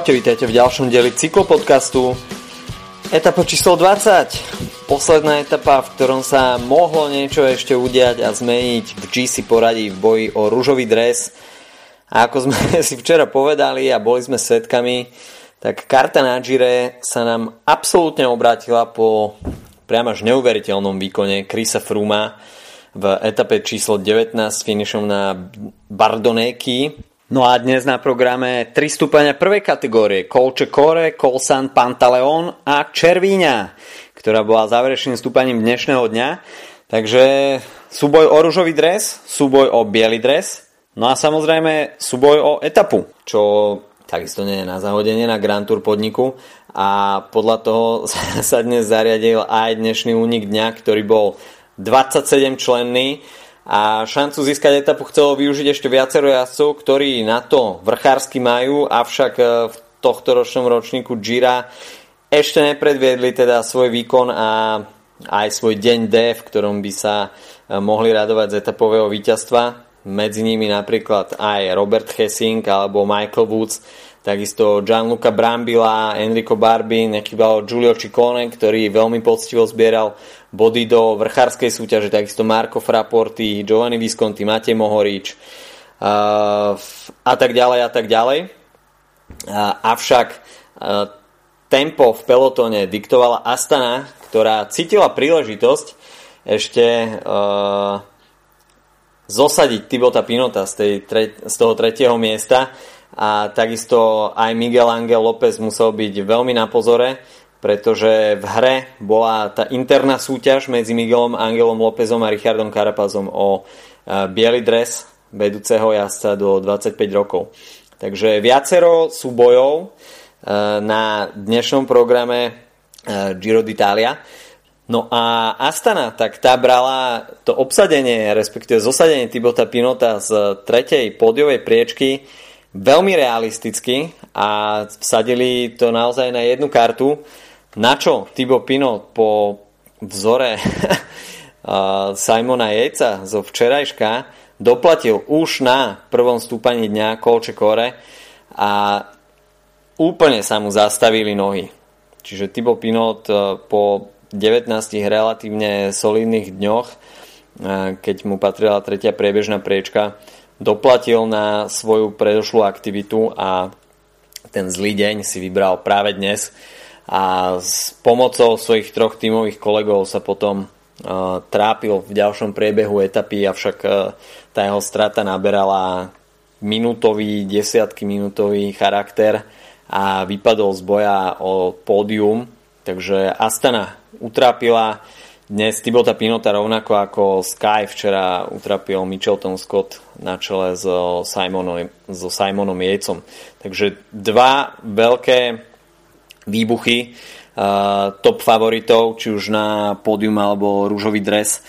Čaute, vítajte v ďalšom dieli cyklopodcastu. Etapa číslo 20. Posledná etapa, v ktorom sa mohlo niečo ešte udiať a zmeniť v GC poradí v boji o rúžový dres. A ako sme si včera povedali a boli sme svetkami, tak karta na Gire sa nám absolútne obrátila po priam až neuveriteľnom výkone Krisa Fruma v etape číslo 19 s finišom na Bardonéky No a dnes na programe 3 stúpania prvej kategórie. Kolče Kore, Kolsan Pantaleon a Červíňa, ktorá bola záverečným stúpaním dnešného dňa. Takže súboj o ružový dres, súboj o biely dres, no a samozrejme súboj o etapu, čo takisto nie je na zahodenie na Grand Tour podniku. A podľa toho sa dnes zariadil aj dnešný únik dňa, ktorý bol 27 členný a šancu získať etapu chcelo využiť ešte viacero jazdcov, ktorí na to vrchársky majú, avšak e, v tohto ročnom ročníku Gira ešte nepredviedli teda svoj výkon a aj svoj deň D, v ktorom by sa e, mohli radovať z etapového víťazstva. Medzi nimi napríklad aj Robert Hessing alebo Michael Woods, takisto Gianluca Brambila, Enrico Barbi, nechybal Giulio Ciccone, ktorý veľmi poctivo zbieral body do vrchárskej súťaže, takisto Marko Fraporti, Giovanni Visconti, Matej Mohorič uh, a tak ďalej a tak ďalej. Uh, avšak uh, tempo v pelotone diktovala Astana, ktorá cítila príležitosť ešte uh, zosadiť Tibota Pinota z, tej, tre, z toho tretieho miesta a takisto aj Miguel Angel López musel byť veľmi na pozore, pretože v hre bola tá interná súťaž medzi Miguelom Angelom Lópezom a Richardom Carapazom o e, biely dres vedúceho jazdca do 25 rokov. Takže viacero súbojov e, na dnešnom programe e, Giro d'Italia. No a Astana, tak tá brala to obsadenie, respektíve zosadenie Tibota Pinota z tretej pódiovej priečky veľmi realisticky a vsadili to naozaj na jednu kartu, na čo Tibo Pino po vzore Simona Jejca zo včerajška doplatil už na prvom stúpaní dňa Kolče Kore a úplne sa mu zastavili nohy. Čiže Tibo Pinot po 19 relatívne solidných dňoch, e, keď mu patrila tretia priebežná priečka, doplatil na svoju predošlú aktivitu a ten zlý deň si vybral práve dnes a s pomocou svojich troch tímových kolegov sa potom uh, trápil v ďalšom priebehu etapy, avšak uh, tá jeho strata naberala minútový, desiatky minútový charakter a vypadol z boja o pódium, takže Astana utrápila dnes Tibota Pinota rovnako ako Sky včera utrapil Mitchelton Scott na čele so Simonom, so Simonom Jejcom. Takže dva veľké výbuchy top favoritov, či už na pódium alebo rúžový dres.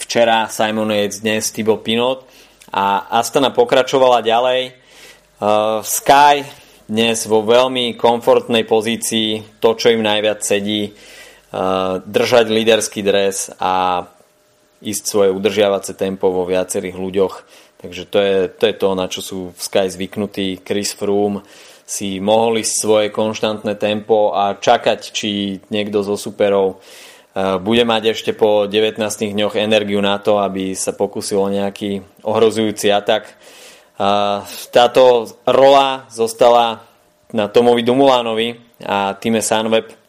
Včera Simon Yates, dnes Tibo Pinot a Astana pokračovala ďalej. Sky dnes vo veľmi komfortnej pozícii, to čo im najviac sedí, držať líderský dres a ísť svoje udržiavace tempo vo viacerých ľuďoch. Takže to je, to je to, na čo sú v Sky zvyknutí. Chris Froome si mohol ísť svoje konštantné tempo a čakať, či niekto zo superov bude mať ešte po 19 dňoch energiu na to, aby sa pokusil o nejaký ohrozujúci atak. Táto rola zostala na Tomovi Dumulánovi a týme Sunweb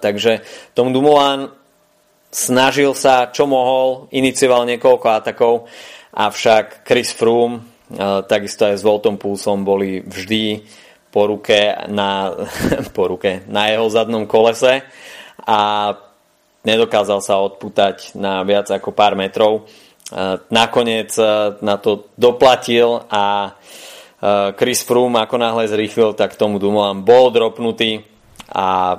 takže Tom Dumoulin snažil sa, čo mohol, inicioval niekoľko atakov, avšak Chris Froome takisto aj s Voltom Pulsom boli vždy po ruke na, po ruke, na jeho zadnom kolese a nedokázal sa odputať na viac ako pár metrov. Nakoniec na to doplatil a Chris Froome ako náhle zrýchlil, tak tomu Dumoulin bol dropnutý a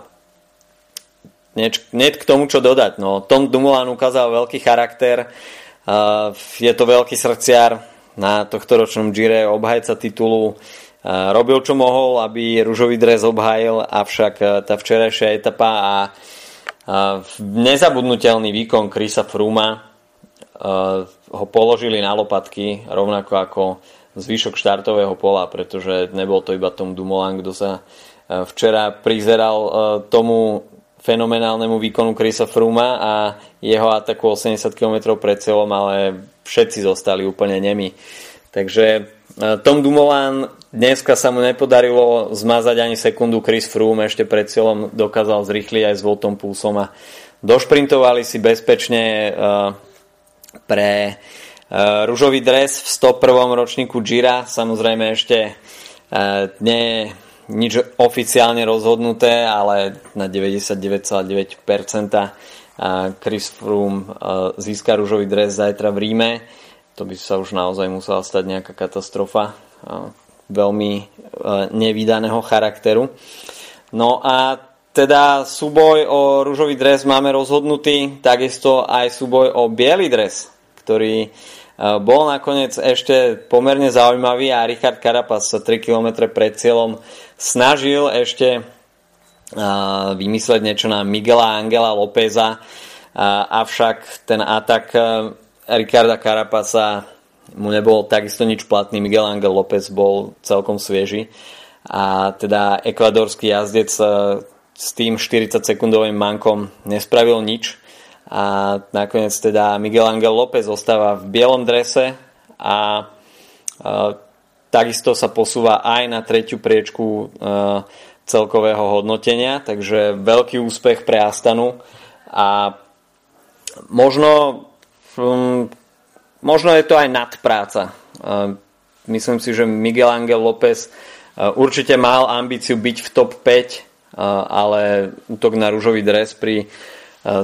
Hneď k tomu, čo dodať. No, Tom Dumoulin ukázal veľký charakter, uh, je to veľký srdciar na tohto ročnom Gire, obhajca titulu, robil čo mohol, aby ružový dres obhajil, avšak uh, tá včerajšia etapa a nezabudnutelný výkon Krisa Fruma ho položili na lopatky, rovnako ako zvyšok štartového pola, pretože nebol to iba Tom Dumoulin, kto sa včera prizeral tomu fenomenálnemu výkonu Chrisa Fruma a jeho ataku 80 km pred celom, ale všetci zostali úplne nemi. Takže Tom Dumoulin dneska sa mu nepodarilo zmazať ani sekundu, Chris Froome ešte pred cieľom dokázal zrýchliť aj s Voltom Pulsom a došprintovali si bezpečne pre rúžový dres v 101. ročníku Gira. Samozrejme ešte nie nič oficiálne rozhodnuté, ale na 99,9% Chris Froome získa rúžový dres zajtra v Ríme to by sa už naozaj musela stať nejaká katastrofa veľmi e, nevydaného charakteru. No a teda súboj o rúžový dres máme rozhodnutý, takisto aj súboj o biely dres, ktorý e, bol nakoniec ešte pomerne zaujímavý a Richard Carapaz sa 3 km pred cieľom snažil ešte vymysleť niečo na Miguela Angela Lópeza, avšak ten atak Ricarda Carapasa mu nebol takisto nič platný, Miguel Angel López bol celkom svieži. A teda ekvadorský jazdec s tým 40 sekundovým mankom nespravil nič. A nakoniec teda Miguel Angel López zostáva v bielom drese a, takisto sa posúva aj na tretiu priečku e, celkového hodnotenia, takže veľký úspech pre Astanu a možno um, možno je to aj nadpráca. Uh, myslím si, že Miguel Angel López uh, určite mal ambíciu byť v top 5, uh, ale útok na rúžový dres pri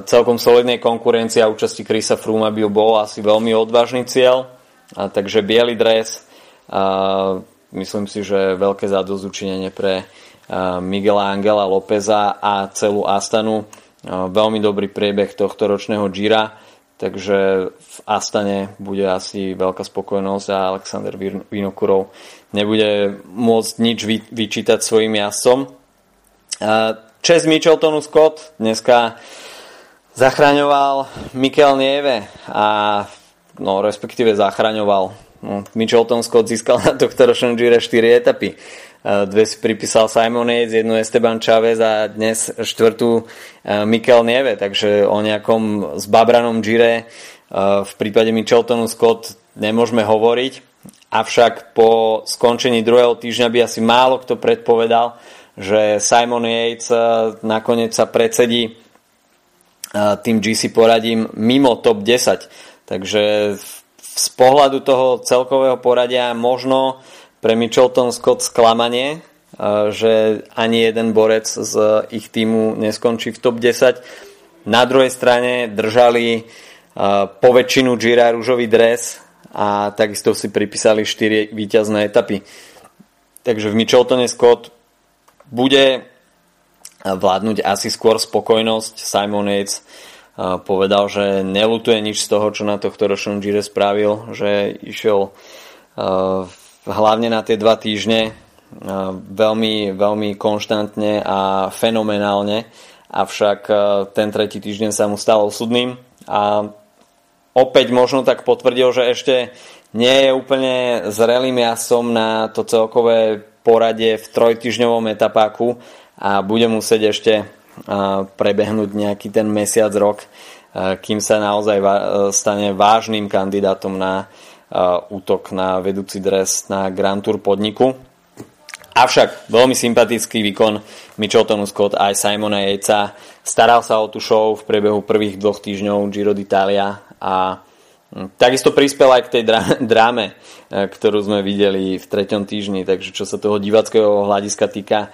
celkom solidnej konkurencii a účasti Chrisa Froome by bol asi veľmi odvážny cieľ. Takže biely dres, myslím si, že veľké zadozučinenie pre Miguela Angela Lópeza a celú Astanu. Veľmi dobrý priebeh tohto ročného Gira takže v Astane bude asi veľká spokojnosť a Alexander Vinokurov nebude môcť nič vyčítať svojim jazdcom. Čes Micheltonu Scott dneska zachraňoval Mikel Nieve a no, respektíve zachraňoval. No, Michelton Scott získal na tohto ročnom Gire 4 etapy. Dve si pripísal Simon Yates, jednu Esteban Chavez a dnes štvrtú Mikel Nieve, takže o nejakom zbabranom Gire v prípade Micheltonu Scott nemôžeme hovoriť. Avšak po skončení druhého týždňa by asi málo kto predpovedal, že Simon Yates nakoniec sa predsedí tým GC poradím mimo top 10. Takže z pohľadu toho celkového poradia možno pre Michelton Scott sklamanie, že ani jeden borec z ich týmu neskončí v top 10. Na druhej strane držali po väčšinu Gira rúžový dres a takisto si pripísali 4 víťazné etapy. Takže v Micheltone Scott bude vládnuť asi skôr spokojnosť. Simon Yates povedal, že nelutuje nič z toho, čo na tohto ročnom Gire spravil, že išiel hlavne na tie dva týždne veľmi, veľmi konštantne a fenomenálne, avšak ten tretí týždeň sa mu stal osudným a opäť možno tak potvrdil, že ešte nie je úplne zrelým jasom na to celkové poradie v trojtyžňovom etapáku a bude musieť ešte prebehnúť nejaký ten mesiac, rok, kým sa naozaj stane vážnym kandidátom na útok na vedúci dres na Grand Tour podniku. Avšak veľmi sympatický výkon Micheltonu Scott aj Simona Jejca. Staral sa o tú show v priebehu prvých dvoch týždňov Giro d'Italia a takisto prispel aj k tej dráme, e, ktorú sme videli v treťom týždni, takže čo sa toho divackého hľadiska týka, e,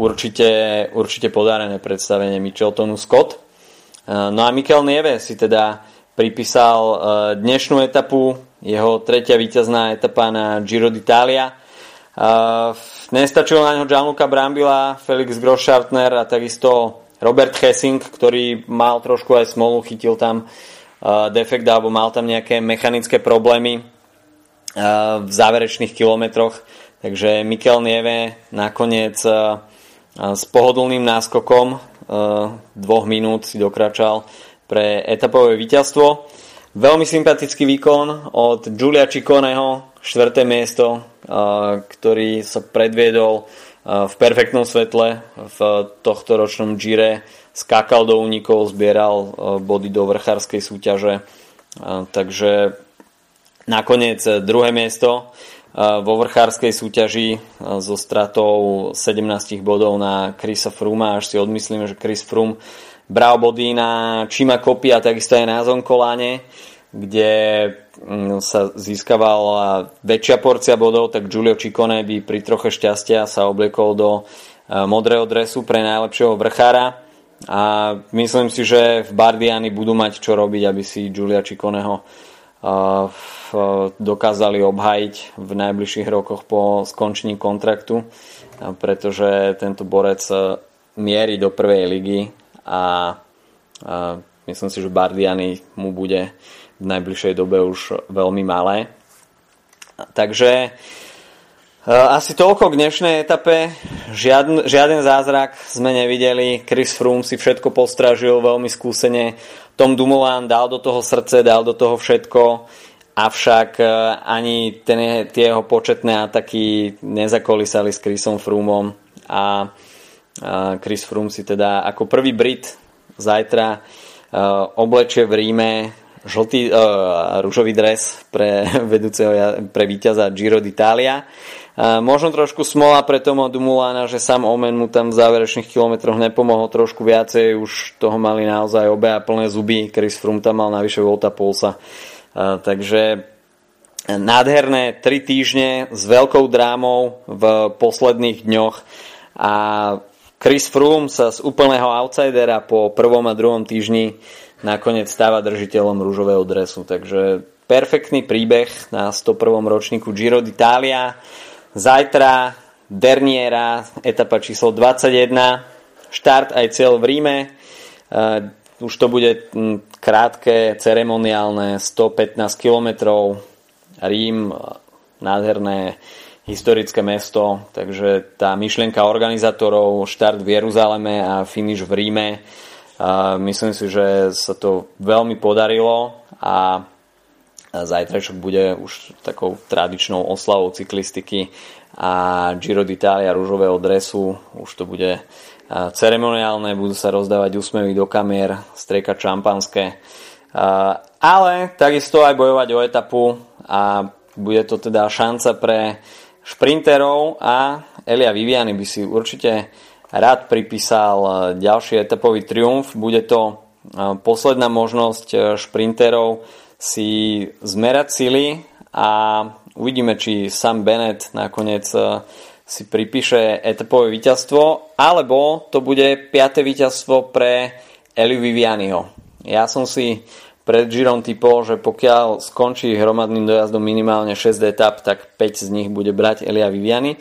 určite, určite podarené predstavenie Micheltonu Scott. E, no a Mikel Nieve si teda pripísal dnešnú etapu jeho tretia víťazná etapa na Giro d'Italia. Nestačilo na ňo Gianluca Brambila, Felix Groschartner a takisto Robert Hessing, ktorý mal trošku aj smolu, chytil tam uh, defekt alebo mal tam nejaké mechanické problémy v záverečných kilometroch. Takže Mikel Nieve nakoniec s pohodlným náskokom dvoch minút si dokračal pre etapové víťazstvo. Veľmi sympatický výkon od Giulia Cicconeho, štvrté miesto, ktorý sa predviedol v perfektnom svetle v tohto ročnom Gire. Skákal do únikov, zbieral body do vrchárskej súťaže. Takže nakoniec druhé miesto vo vrchárskej súťaži so stratou 17 bodov na Chrisa Fruma. Až si odmyslíme, že Chris Frum bral body na Čima Kopy a takisto aj na Zonkoláne, kde mm, sa získavala väčšia porcia bodov, tak Giulio Ciccone by pri troche šťastia sa obliekol do modrého dresu pre najlepšieho vrchára a myslím si, že v Bardiani budú mať čo robiť, aby si Giulia Cicconeho dokázali obhajiť v najbližších rokoch po skončení kontraktu, pretože tento borec e, mierí do prvej ligy a myslím si, že Bardiani mu bude v najbližšej dobe už veľmi malé. Takže e, asi toľko k dnešnej etape. Žiaden, žiaden zázrak sme nevideli. Chris Froome si všetko postražil veľmi skúsene. Tom Dumoulin dal do toho srdce, dal do toho všetko avšak e, ani ten, tie jeho početné ataky nezakolisali s Chrisom Froomom a Chris Froome si teda ako prvý Brit zajtra oblečie v Ríme žltý, uh, rúžový dres pre vedúceho, pre víťaza Giro d'Italia. Uh, možno trošku smola pre Tomo Dumulana, že sám Omen mu tam v záverečných kilometroch nepomohol trošku viacej, už toho mali naozaj obe a plné zuby. Chris Froome tam mal navyše Volta Pulsa. Uh, Takže nádherné tri týždne s veľkou drámou v posledných dňoch a Chris Froome sa z úplného outsidera po prvom a druhom týždni nakoniec stáva držiteľom rúžového dresu. Takže perfektný príbeh na 101. ročníku Giro d'Italia. Zajtra Derniera, etapa číslo 21, štart aj cieľ v Ríme. Už to bude krátke, ceremoniálne, 115 km. Rím, nádherné historické mesto, takže tá myšlienka organizátorov, štart v Jeruzaleme a finish v Ríme, myslím si, že sa to veľmi podarilo a zajtrajšok bude už takou tradičnou oslavou cyklistiky a Giro d'Italia rúžového dresu, už to bude ceremoniálne, budú sa rozdávať úsmevy do kamier, striekať šampanské. Ale takisto aj bojovať o etapu a bude to teda šanca pre šprinterov a Elia Viviani by si určite rád pripísal ďalší etapový triumf. Bude to posledná možnosť šprinterov si zmerať sily a uvidíme, či Sam Bennett nakoniec si pripíše etapové víťazstvo, alebo to bude 5. víťazstvo pre Eliu Vivianiho. Ja som si pred Girom typol, že pokiaľ skončí hromadným dojazdom minimálne 6 etap, tak 5 z nich bude brať Elia Viviani.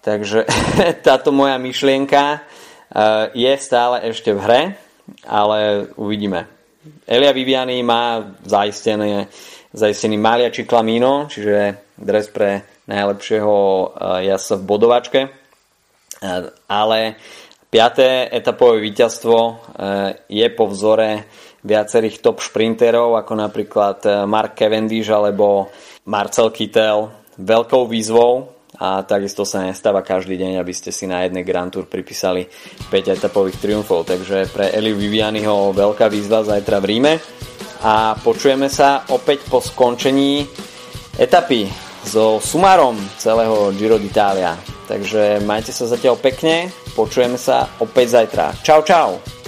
Takže táto moja myšlienka eh, je stále ešte v hre, ale uvidíme. Elia Viviani má zaistený, zaistený Malia Ciclamino, čiže dres pre najlepšieho eh, jazdca v bodovačke. Eh, ale piaté etapové víťazstvo eh, je po vzore viacerých top šprinterov, ako napríklad Mark Cavendish alebo Marcel Kittel. Veľkou výzvou a takisto sa nestáva každý deň, aby ste si na jednej Grand Tour pripísali 5 etapových triumfov. Takže pre Eliu Vivianiho veľká výzva zajtra v Ríme a počujeme sa opäť po skončení etapy so sumárom celého Giro d'Italia. Takže majte sa zatiaľ pekne, počujeme sa opäť zajtra. Čau, čau!